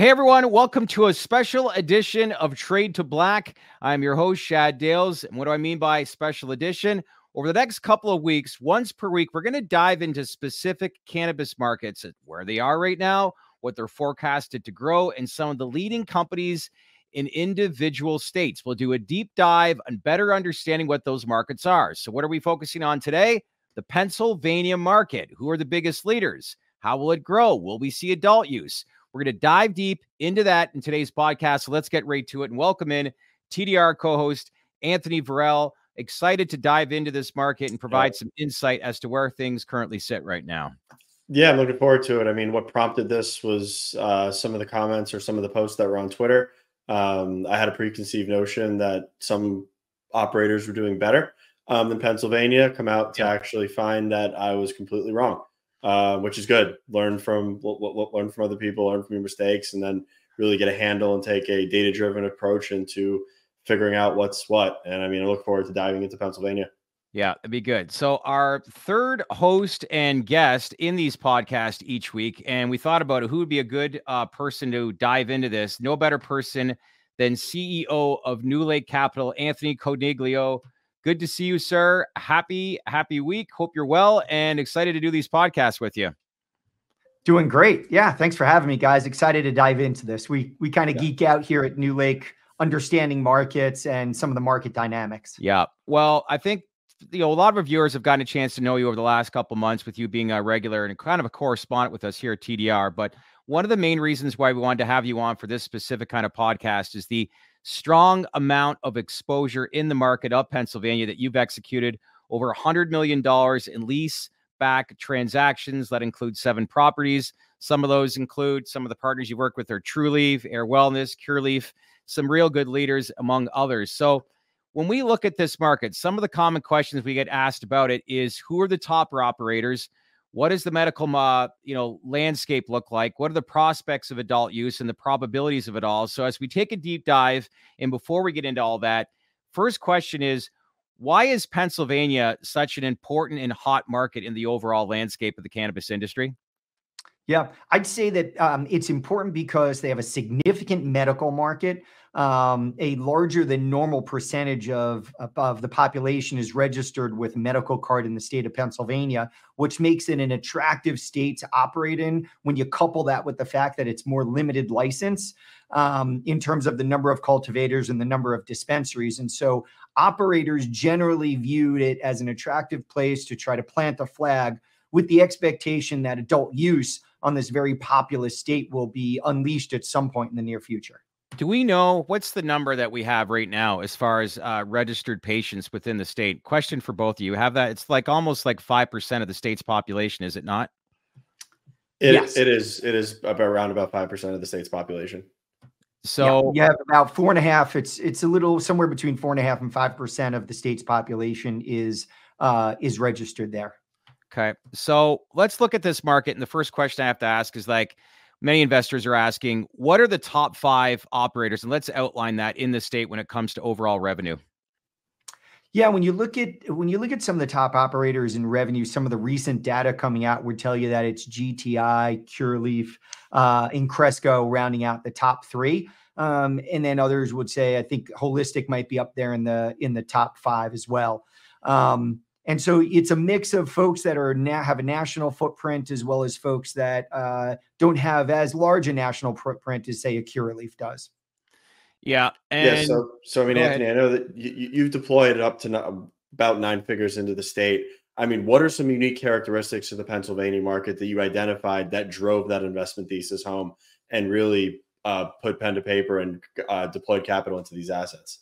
Hey everyone, welcome to a special edition of Trade to Black. I'm your host, Shadd Dales. And what do I mean by special edition? Over the next couple of weeks, once per week, we're going to dive into specific cannabis markets, where they are right now, what they're forecasted to grow, and some of the leading companies in individual states. We'll do a deep dive on better understanding what those markets are. So, what are we focusing on today? The Pennsylvania market. Who are the biggest leaders? How will it grow? Will we see adult use? We're going to dive deep into that in today's podcast. So let's get right to it and welcome in TDR co host Anthony Varell. Excited to dive into this market and provide some insight as to where things currently sit right now. Yeah, I'm looking forward to it. I mean, what prompted this was uh, some of the comments or some of the posts that were on Twitter. Um, I had a preconceived notion that some operators were doing better um, than Pennsylvania. Come out to actually find that I was completely wrong uh, which is good. Learn from learn from other people, learn from your mistakes, and then really get a handle and take a data driven approach into figuring out what's what. And I mean, I look forward to diving into Pennsylvania. Yeah, it'd be good. So, our third host and guest in these podcasts each week, and we thought about who would be a good uh, person to dive into this. No better person than CEO of NewLake Capital, Anthony Coniglio. Good to see you, sir. Happy, happy week. Hope you're well and excited to do these podcasts with you. Doing great. Yeah. Thanks for having me, guys. Excited to dive into this. We we kind of yeah. geek out here at NewLake, understanding markets and some of the market dynamics. Yeah. Well, I think you know a lot of our viewers have gotten a chance to know you over the last couple months with you being a regular and kind of a correspondent with us here at TDR. But one of the main reasons why we wanted to have you on for this specific kind of podcast is the strong amount of exposure in the market of Pennsylvania that you've executed over $100 million in lease back transactions that include seven properties. Some of those include some of the partners you work with are Trulieve, Ayr Wellness, Curaleaf, some real good leaders among others. So when we look at this market, some of the common questions we get asked about it is who are the top operators? What does the medical you know landscape look like what are the prospects of adult use and the probabilities of it all so as we take a deep dive and before we get into all that first question is why is pennsylvania such an important and hot market in the overall landscape of the cannabis industry yeah, I'd say that um, it's important because they have a significant medical market. Um, a larger than normal percentage of, of the population is registered with medical card in the state of Pennsylvania, which makes it an attractive state to operate in. When you couple that with the fact that it's more limited license um, in terms of the number of cultivators and the number of dispensaries, and so operators generally viewed it as an attractive place to try to plant a flag with the expectation that adult use on this very populous state will be unleashed at some point in the near future. Do we know what's the number that we have right now as far as uh, registered patients within the state? Question for both of you. Have that? It's like almost like five percent of the state's population, is it not? It, yes. it is. It is about around about five percent of the state's population. So yeah, you have about four and a half. It's it's a little somewhere between four and a half and five percent of the state's population is uh, is registered there. Okay. So let's look at this market. And the first question I have to ask is like many investors are asking, what are the top five operators? And let's outline that in the state when it comes to overall revenue. Yeah, when you look at when you look at some of the top operators in revenue, some of the recent data coming out would tell you that it's GTI, Curaleaf, uh, Cresco rounding out the top three. Um, and then others would say, I think Holistic might be up there in the in the top five as well. Um, and so it's a mix of folks that are now have a national footprint as well as folks that uh, don't have as large a national footprint as say a Curaleaf does. Yeah, and yeah. So, so I mean, Anthony, ahead. I know that you, you've deployed it up to not, about nine figures into the state. I mean, what are some unique characteristics of the Pennsylvania market that you identified that drove that investment thesis home and really uh, put pen to paper and uh, deployed capital into these assets?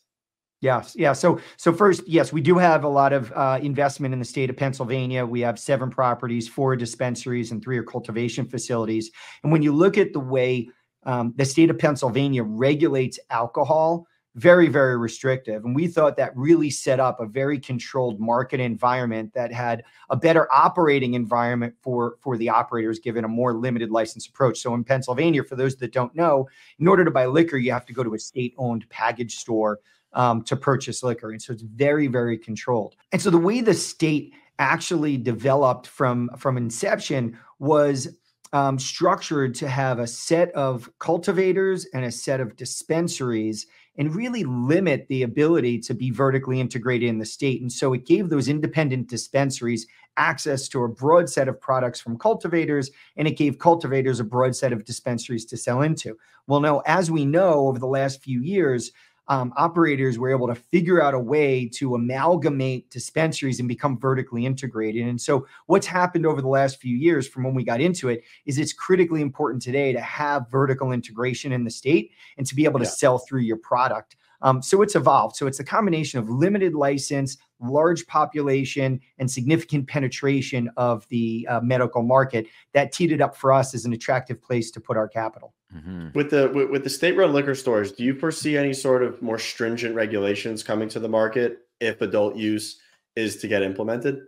Yes, yeah. So, so first, yes, we do have a lot of uh, investment in the state of Pennsylvania. We have seven properties, four dispensaries, and three are cultivation facilities. And when you look at the way um, the state of Pennsylvania regulates alcohol, very, very restrictive. And we thought that really set up a very controlled market environment that had a better operating environment for, for the operators, given a more limited license approach. So in Pennsylvania, for those that don't know, in order to buy liquor, you have to go to a state owned package store um, to purchase liquor. And so it's very, very controlled. And so the way the state actually developed from, from inception was um, structured to have a set of cultivators and a set of dispensaries and really limit the ability to be vertically integrated in the state. And so it gave those independent dispensaries access to a broad set of products from cultivators, and it gave cultivators a broad set of dispensaries to sell into. Well, now, as we know, over the last few years, um, operators were able to figure out a way to amalgamate dispensaries and become vertically integrated. And so, what's happened over the last few years from when we got into it is it's critically important today to have vertical integration in the state and to be able to yeah. sell through your product. Um, so it's evolved. So it's a combination of limited license, large population, and significant penetration of the uh, medical market that teed it up for us as an attractive place to put our capital. Mm-hmm. With the with, with the state-run liquor stores, do you foresee any sort of more stringent regulations coming to the market if adult use is to get implemented?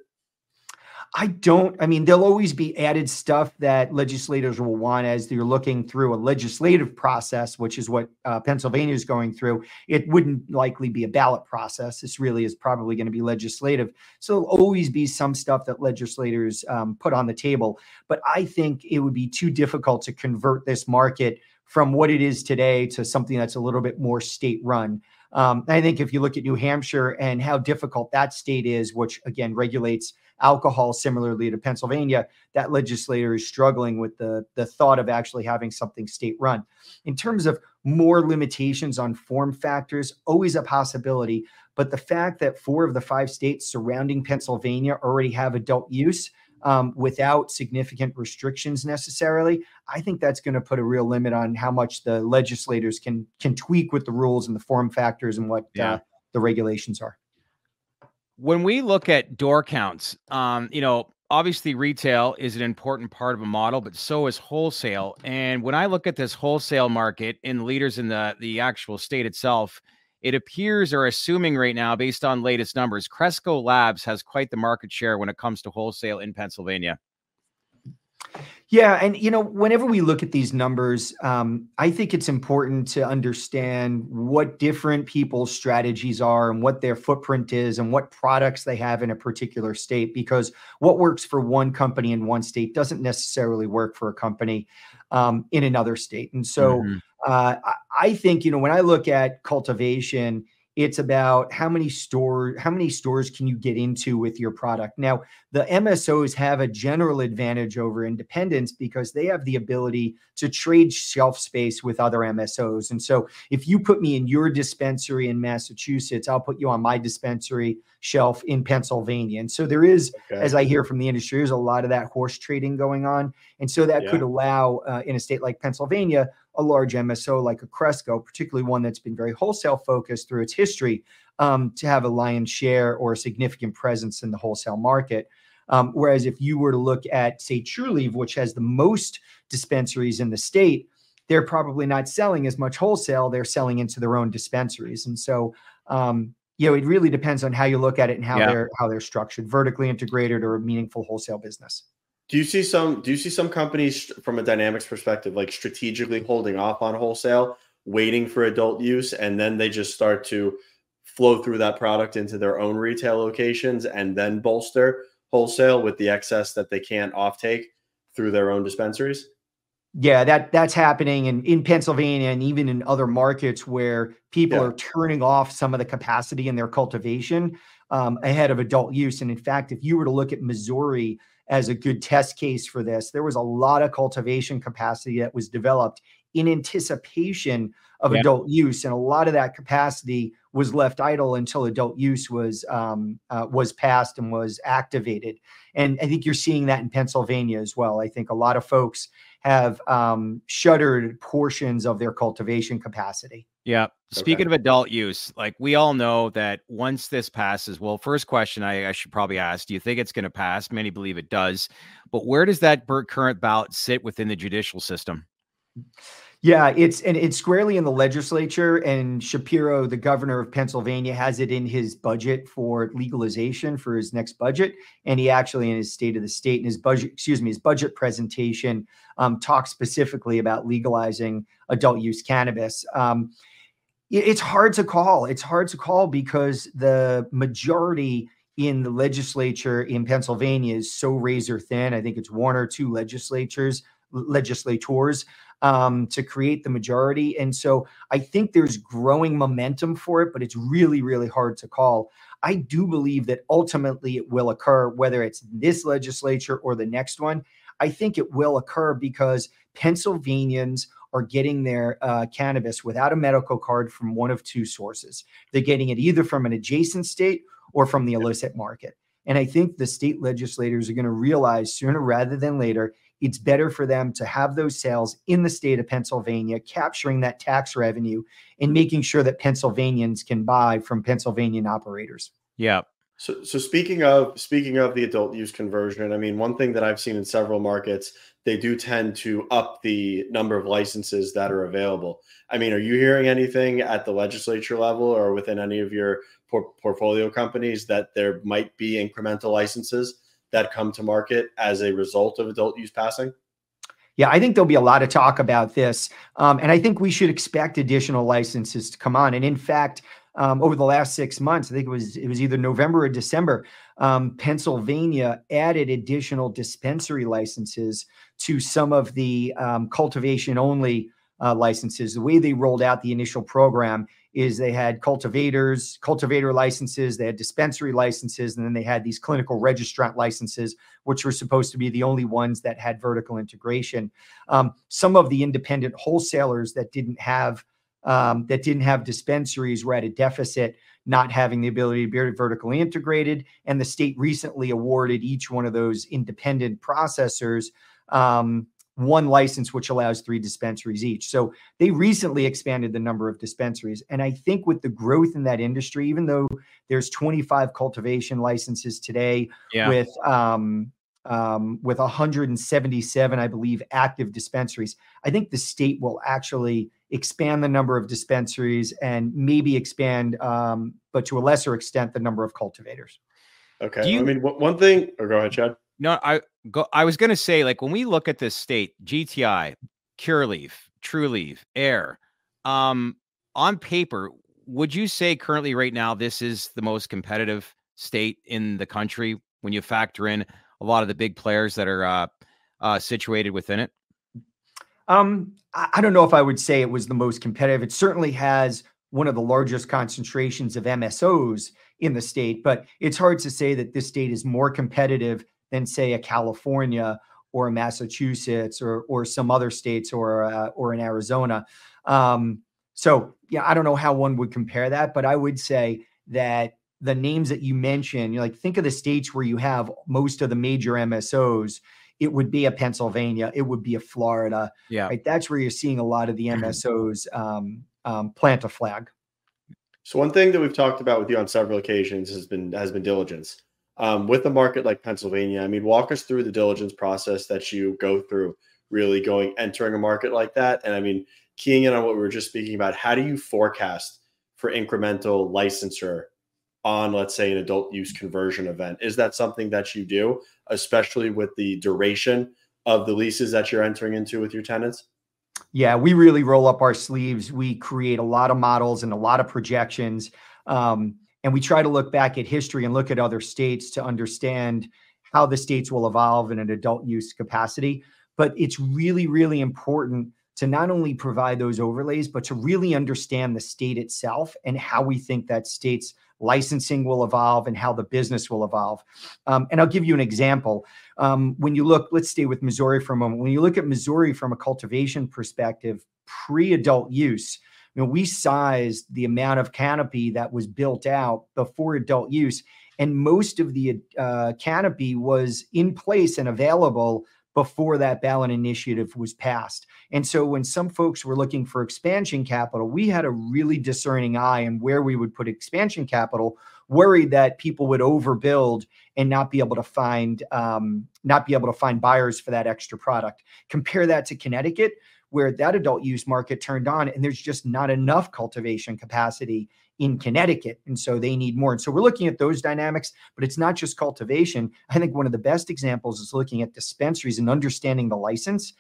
I don't. I mean, there'll always be added stuff that legislators will want as they're looking through a legislative process, which is what uh, Pennsylvania is going through. It wouldn't likely be a ballot process. This really is probably going to be legislative. So there'll always be some stuff that legislators um, put on the table. But I think it would be too difficult to convert this market from what it is today to something that's a little bit more state run. Um, I think if you look at New Hampshire and how difficult that state is, which again regulates alcohol similarly to Pennsylvania, that legislator is struggling with the, the thought of actually having something state run. In terms of more limitations on form factors, always a possibility. But the fact that four of the five states surrounding Pennsylvania already have adult use um, without significant restrictions necessarily, I think that's going to put a real limit on how much the legislators can can tweak with the rules and the form factors and what yeah. uh, the regulations are when we look at door counts, um, you know, obviously retail is an important part of a model, but so is wholesale. And when I look at this wholesale market and leaders in the the actual state itself, it appears or assuming right now, based on latest numbers, Cresco Labs has quite the market share when it comes to wholesale in Pennsylvania. Yeah, and you know, whenever we look at these numbers, um, I think it's important to understand what different people's strategies are and what their footprint is and what products they have in a particular state. Because what works for one company in one state doesn't necessarily work for a company um, in another state. And so, mm-hmm. Uh, I think you know, when I look at cultivation it's about how many store how many stores can you get into with your product now the msos have a general advantage over independents because they have the ability to trade shelf space with other msos and so if you put me in your dispensary in massachusetts i'll put you on my dispensary shelf in pennsylvania and so there is okay. as i hear from the industry there's a lot of that horse trading going on and so that yeah. could allow uh, in a state like pennsylvania a large MSO like a Cresco, particularly one that's been very wholesale focused through its history, um, to have a lion's share or a significant presence in the wholesale market. Um, whereas if you were to look at, say, Trulieve, which has the most dispensaries in the state, they're probably not selling as much wholesale. They're selling into their own dispensaries. And so, um, you know, it really depends on how you look at it and how yeah. they're how they're structured, vertically integrated or a meaningful wholesale business. Do you see some? Do you see some companies from a dynamics perspective, like strategically holding off on wholesale, waiting for adult use, and then they just start to flow through that product into their own retail locations, and then bolster wholesale with the excess that they can't offtake through their own dispensaries? Yeah, that that's happening in, in Pennsylvania and even in other markets where people yeah. are turning off some of the capacity in their cultivation um, ahead of adult use. And in fact, if you were to look at Missouri, as a good test case for this. There was a lot of cultivation capacity that was developed in anticipation of yeah. adult use, and a lot of that capacity was left idle until adult use was um, uh, was passed and was activated. And I think you're seeing that in Pennsylvania as well. I think a lot of folks have um, shuttered portions of their cultivation capacity. Yeah. Speaking okay. of adult use, like we all know that once this passes, well, first question I, I should probably ask do you think it's going to pass? Many believe it does. But where does that current ballot sit within the judicial system? Yeah, it's and it's squarely in the legislature, and Shapiro, the governor of Pennsylvania, has it in his budget for legalization for his next budget, and he actually in his State of the State in his budget, excuse me, his budget presentation um, talks specifically about legalizing adult use cannabis. Um, it's hard to call. It's hard to call because the majority in the legislature in Pennsylvania is so razor thin. I think it's one or two legislatures legislators um, to create the majority. And so I think there's growing momentum for it, but it's really, really hard to call. I do believe that ultimately it will occur, whether it's this legislature or the next one. I think it will occur because Pennsylvanians are getting their uh, cannabis without a medical card from one of two sources. They're getting it either from an adjacent state or from the illicit market. And I think the state legislators are going to realize sooner rather than later it's better for them to have those sales in the state of Pennsylvania, capturing that tax revenue and making sure that Pennsylvanians can buy from Pennsylvanian operators. Yeah. So, so speaking of speaking of the adult use conversion, I mean, one thing that I've seen in several markets, they do tend to up the number of licenses that are available. I mean, are you hearing anything at the legislature level or within any of your por- portfolio companies that there might be incremental licenses that come to market as a result of adult use passing? Yeah, I think there'll be a lot of talk about this. Um, and I think we should expect additional licenses to come on. And in fact, um, over the last six months, I think it was it was either November or December, um, Pennsylvania added additional dispensary licenses to some of the um, cultivation only uh, licenses. The way they rolled out the initial program is they had cultivators, cultivator licenses, they had dispensary licenses, and then they had these clinical registrant licenses, which were supposed to be the only ones that had vertical integration. Um, some of the independent wholesalers that didn't have um, that didn't have dispensaries were at a deficit, not having the ability to be vertically integrated. And the state recently awarded each one of those independent processors um, one license, which allows three dispensaries each. So they recently expanded the number of dispensaries. And I think with the growth in that industry, even though there's 25 cultivation licenses today yeah. with um, um, with 177, I believe, active dispensaries, I think the state will actually expand the number of dispensaries and maybe expand, um, but to a lesser extent, the number of cultivators. Okay. You, I mean, one thing, or go ahead, Shadd. No, I go. I was going to say, like, when we look at this state, GTI, Curaleaf, Trulieve, Ayr, um, on paper, would you say currently, right now, this is the most competitive state in the country when you factor in a lot of the big players that are uh, uh, situated within it? Um, I don't know if I would say it was the most competitive. It certainly has one of the largest concentrations of MSOs in the state, but it's hard to say that this state is more competitive than say a California or a Massachusetts or or some other states or uh, or in Arizona. Um, so yeah, I don't know how one would compare that, but I would say that the names that you mentioned, you like think of the states where you have most of the major MSOs. It would be a Pennsylvania, it would be a Florida. Yeah, right. That's where you're seeing a lot of the MSOs um, um, plant a flag. So one thing that we've talked about with you on several occasions has been has been diligence um, with a market like Pennsylvania, I mean, walk us through the diligence process that you go through, really going entering a market like that. And I mean, keying in on what we were just speaking about, how do you forecast for incremental licensure on, let's say, an adult use conversion event? Is that something that you do, especially with the duration of the leases that you're entering into with your tenants? Yeah, we really roll up our sleeves. We create a lot of models and a lot of projections. Um, and we try to look back at history and look at other states to understand how the states will evolve in an adult use capacity. But it's really, really important to not only provide those overlays, but to really understand the state itself and how we think that state's licensing will evolve and how the business will evolve. Um, and I'll give you an example. Um, when you look, let's stay with Missouri for a moment. When you look at Missouri from a cultivation perspective, pre adult use, you know, we sized the amount of canopy that was built out before adult use, and most of the uh, canopy was in place and available before that ballot initiative was passed. And so when some folks were looking for expansion capital, we had a really discerning eye on where we would put expansion capital, worried that people would overbuild and not be able to find um, not be able to find buyers for that extra product. Compare that to Connecticut, where that adult use market turned on and there's just not enough cultivation capacity in Connecticut. And so they need more. And so we're looking at those dynamics, but it's not just cultivation. I think one of the best examples is looking at dispensaries and understanding the license.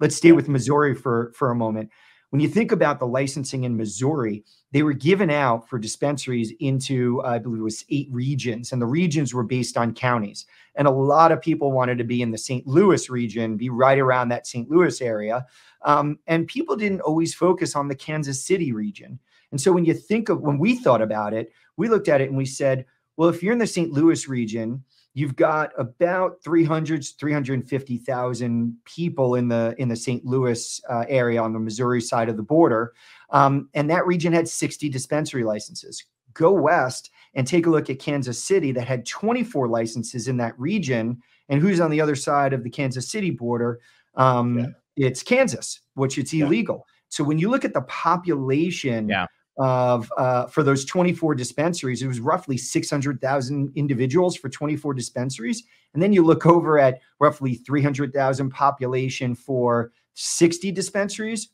Let's stay with Missouri for, for a moment. When you think about the licensing in Missouri, they were given out for dispensaries into, I believe it was eight regions, and the regions were based on counties. And a lot of people wanted to be in the St. Louis region, be right around that St. Louis area. Um, and people didn't always focus on the Kansas City region. And so when you think of when we thought about it, we looked at it and we said, well, if you're in the St. Louis region, you've got about 300 350,000 people in the in the St. Louis uh, area on the Missouri side of the border um, and that region had 60 dispensary licenses go west and take a look at Kansas City that had 24 licenses in that region and who's on the other side of the Kansas City border um, yeah. it's Kansas which it's illegal yeah. so when you look at the population yeah of uh, for those 24 dispensaries, it was roughly 600,000 individuals for 24 dispensaries. And then you look over at roughly 300,000 population for 60 dispensaries.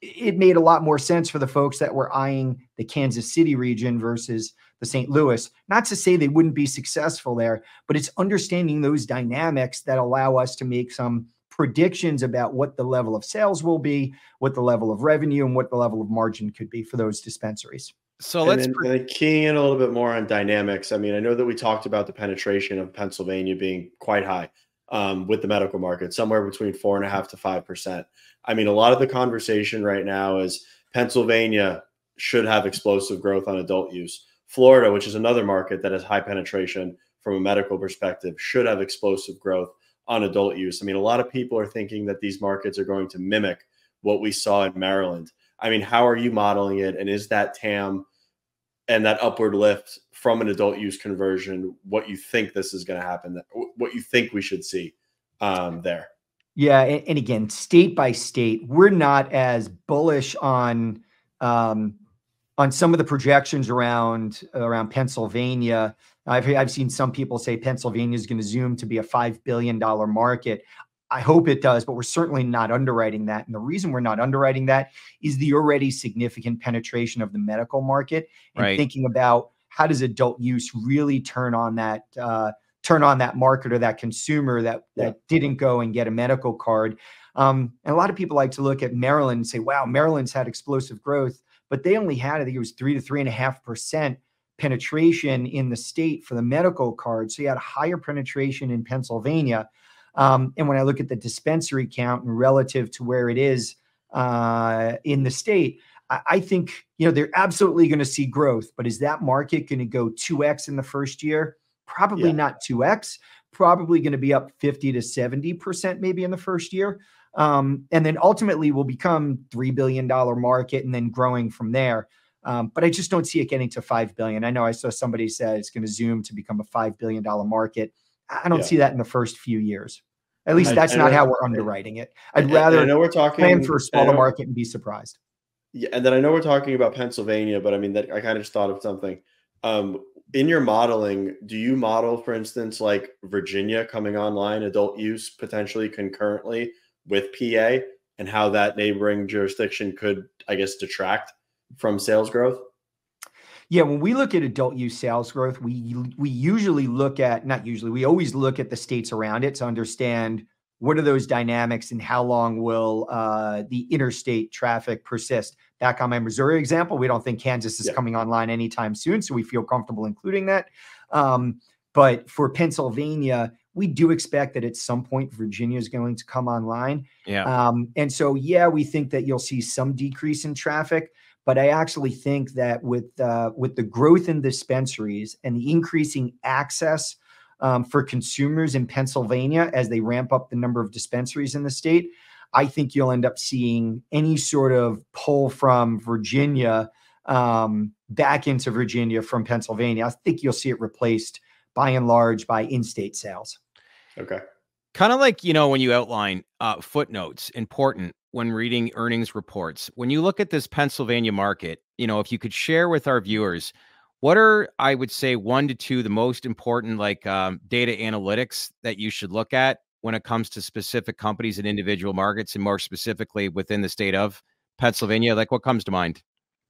It made a lot more sense for the folks that were eyeing the Kansas City region versus the St. Louis. Not to say they wouldn't be successful there, but it's understanding those dynamics that allow us to make some predictions about what the level of sales will be, what the level of revenue, and what the level of margin could be for those dispensaries. So let's and then, and keying in a little bit more on dynamics. I mean, I know that we talked about the penetration of Pennsylvania being quite high um, with the medical market, somewhere between four and a half to five percent. I mean, a lot of the conversation right now is Pennsylvania should have explosive growth on adult use. Florida, which is another market that has high penetration from a medical perspective, should have explosive growth on adult use. I mean, a lot of people are thinking that these markets are going to mimic what we saw in Maryland. I mean, how are you modeling it? And is that TAM and that upward lift from an adult use conversion what you think this is going to happen, what you think we should see um, there? Yeah. And, and, again, state by state, we're not as bullish on. Um, on some of the projections around around Pennsylvania I've I've seen some people say Pennsylvania is going to zoom to be a five billion dollar market. I hope it does, but we're certainly not underwriting that. And the reason we're not underwriting that is the already significant penetration of the medical market and right. thinking about how does adult use really turn on that uh, turn on that market or that consumer that that yeah. didn't go and get a medical card. Um, and a lot of people like to look at Maryland and say, "Wow, Maryland's had explosive growth," but they only had I think it was three to three and a half percent penetration in the state for the medical card. So you had higher penetration in Pennsylvania. Um, and when I look at the dispensary count and relative to where it is uh, in the state, I, I think you know they're absolutely going to see growth. But is that market going to go two x in the first year? Probably yeah. not two x. Probably going to be up fifty to seventy percent maybe in the first year. Um, and then ultimately will become three billion dollar market and then growing from there. Um, but I just don't see it getting to five billion. I know I saw somebody say it's going to zoom to become a five billion dollar market. I don't yeah. see that in the first few years. At least that's I, not how we're underwriting it. I'd rather I know we're talking plan for a smaller market and be surprised. Yeah, and then I know we're talking about Pennsylvania, but I mean that I kind of just thought of something. Um, in your modeling, do you model, for instance, like Virginia coming online adult use potentially concurrently with PA and how that neighboring jurisdiction could, I guess, detract from sales growth? Yeah, when we look at adult use sales growth, we we usually look at not usually, we always look at the states around it to understand what are those dynamics and how long will uh, the interstate traffic persist. Back on my Missouri example, we don't think Kansas is yeah. coming online anytime soon, so we feel comfortable including that. Um, but for Pennsylvania, we do expect that at some point Virginia is going to come online. Yeah. Um, and so, yeah, we think that you'll see some decrease in traffic. But I actually think that with uh, with the growth in dispensaries and the increasing access um, for consumers in Pennsylvania as they ramp up the number of dispensaries in the state, I think you'll end up seeing any sort of pull from Virginia um, back into Virginia from Pennsylvania. I think you'll see it replaced by and large by in-state sales. Okay. Kind of like you know when you outline uh, footnotes, important when reading earnings reports. When you look at this Pennsylvania market, you know, if you could share with our viewers, what are I would say one to two the most important like um, data analytics that you should look at when it comes to specific companies and individual markets, and more specifically within the state of Pennsylvania? Like, what comes to mind?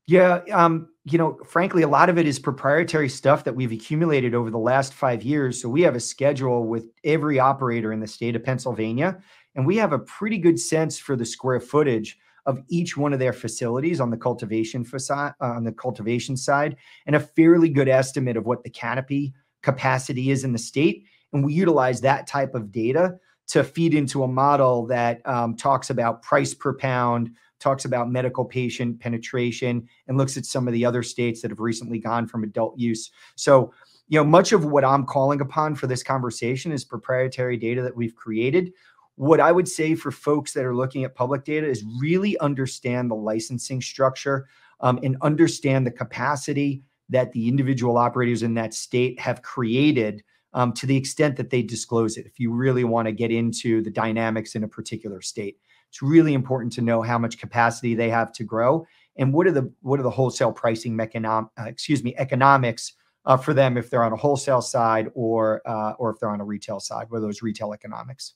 Yeah, um, you know, frankly, a lot of it is proprietary stuff that we've accumulated over the last five years. So we have a schedule with every operator in the state of Pennsylvania, and we have a pretty good sense for the square footage of each one of their facilities on the cultivation facade, uh, on the cultivation side, and a fairly good estimate of what the canopy capacity is in the state. And we utilize that type of data to feed into a model that um, talks about price per pound, talks about medical patient penetration, and looks at some of the other states that have recently gone from adult use. So, you know, much of what I'm calling upon for this conversation is proprietary data that we've created. What I would say for folks that are looking at public data is really understand the licensing structure um, and understand the capacity that the individual operators in that state have created um, to the extent that they disclose it. If you really want to get into the dynamics in a particular state, it's really important to know how much capacity they have to grow and what are the what are the wholesale pricing mechanism, uh, excuse me, economics uh, for them if they're on a wholesale side or uh, or if they're on a retail side. What are those retail economics?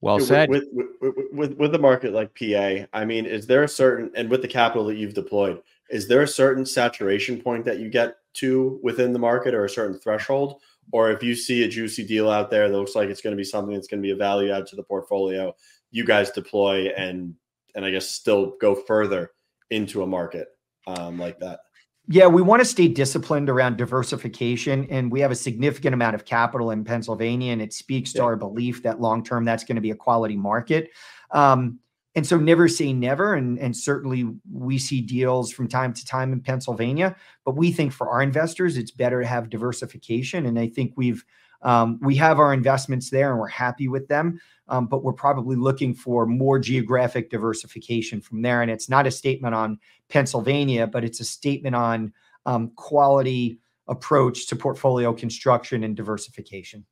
Well said. With, with, with, with, with the market like PA, I mean, is there a certain and with the capital that you've deployed, is there a certain saturation point that you get to within the market or a certain threshold? Or if you see a juicy deal out there that looks like it's going to be something that's going to be a value add to the portfolio, you guys deploy and and I guess still go further into a market um, like that. Yeah, we want to stay disciplined around diversification, and we have a significant amount of capital in Pennsylvania, and it speaks to yeah. our belief that long term that's going to be a quality market. Um, and so never say never and, and certainly we see deals from time to time in pennsylvania but we think for our investors it's better to have diversification and i think we've um, we have our investments there and we're happy with them um, but we're probably looking for more geographic diversification from there. And it's not a statement on pennsylvania but it's a statement on um, quality approach to portfolio construction and diversification.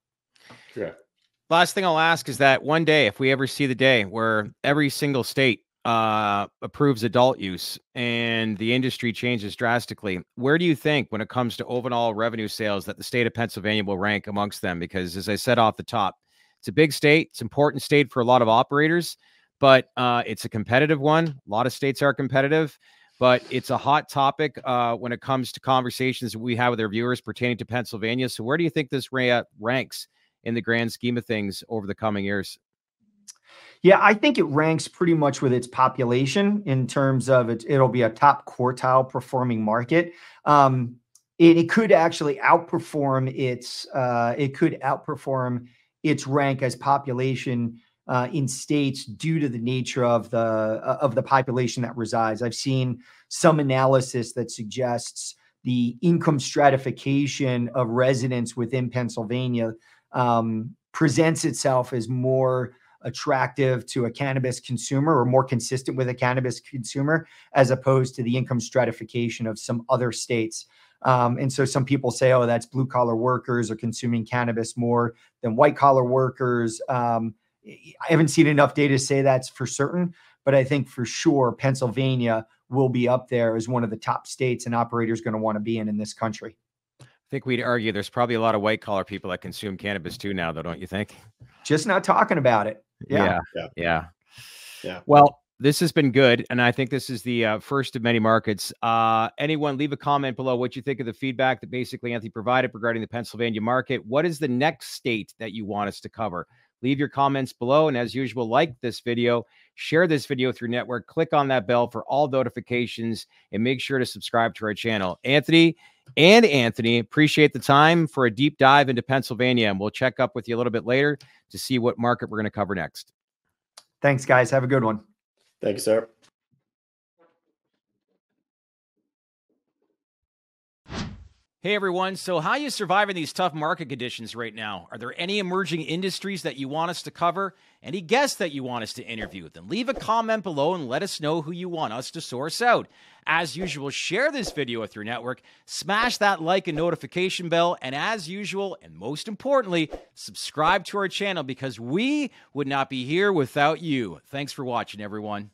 Yeah Last thing I'll ask is that one day, if we ever see the day where every single state uh, approves adult use and the industry changes drastically, where do you think, when it comes to overall revenue sales, that the state of Pennsylvania will rank amongst them? Because as I said off the top, it's a big state, it's an important state for a lot of operators, but uh, it's a competitive one. A lot of states are competitive, but it's a hot topic uh, when it comes to conversations that we have with our viewers pertaining to Pennsylvania. So, where do you think this ranks? in the grand scheme of things over the coming years? Yeah, I think it ranks pretty much with its population in terms of it. It'll be a top quartile performing market. Um, it, it, could actually outperform its. Uh, it could outperform its rank as population uh, in states due to the nature of the uh, of the population that resides. I've seen some analysis that suggests the income stratification of residents within Pennsylvania um, presents itself as more attractive to a cannabis consumer or more consistent with a cannabis consumer as opposed to the income stratification of some other states. Um, and so some people say, oh, that's blue collar workers are consuming cannabis more than white collar workers. Um, I haven't seen enough data to say that's for certain, but I think for sure Pennsylvania will be up there as one of the top states and operators going to want to be in in this country I think we'd argue there's probably a lot of white collar people that consume cannabis too now, though, don't you think? Just not talking about it. Yeah. Yeah. Yeah. yeah. Well, this has been good. And I think this is the uh, first of many markets. Uh, anyone, leave a comment below what you think of the feedback that basically Anthony provided regarding the Pennsylvania market. What is the next state that you want us to cover? Leave your comments below. And as usual, like this video, share this video through network, click on that bell for all notifications, and make sure to subscribe to our channel. Anthony and Anthony, appreciate the time for a deep dive into Pennsylvania. And we'll check up with you a little bit later to see what market we're going to cover next. Thanks, guys. Have a good one. Thanks, sir. Hey everyone, so how are you surviving these tough market conditions right now? Are there any emerging industries that you want us to cover? Any guests that you want us to interview? Then leave a comment below and let us know who you want us to source out. As usual, share this video with your network, smash that like and notification bell, and as usual, and most importantly, subscribe to our channel because we would not be here without you. Thanks for watching, everyone.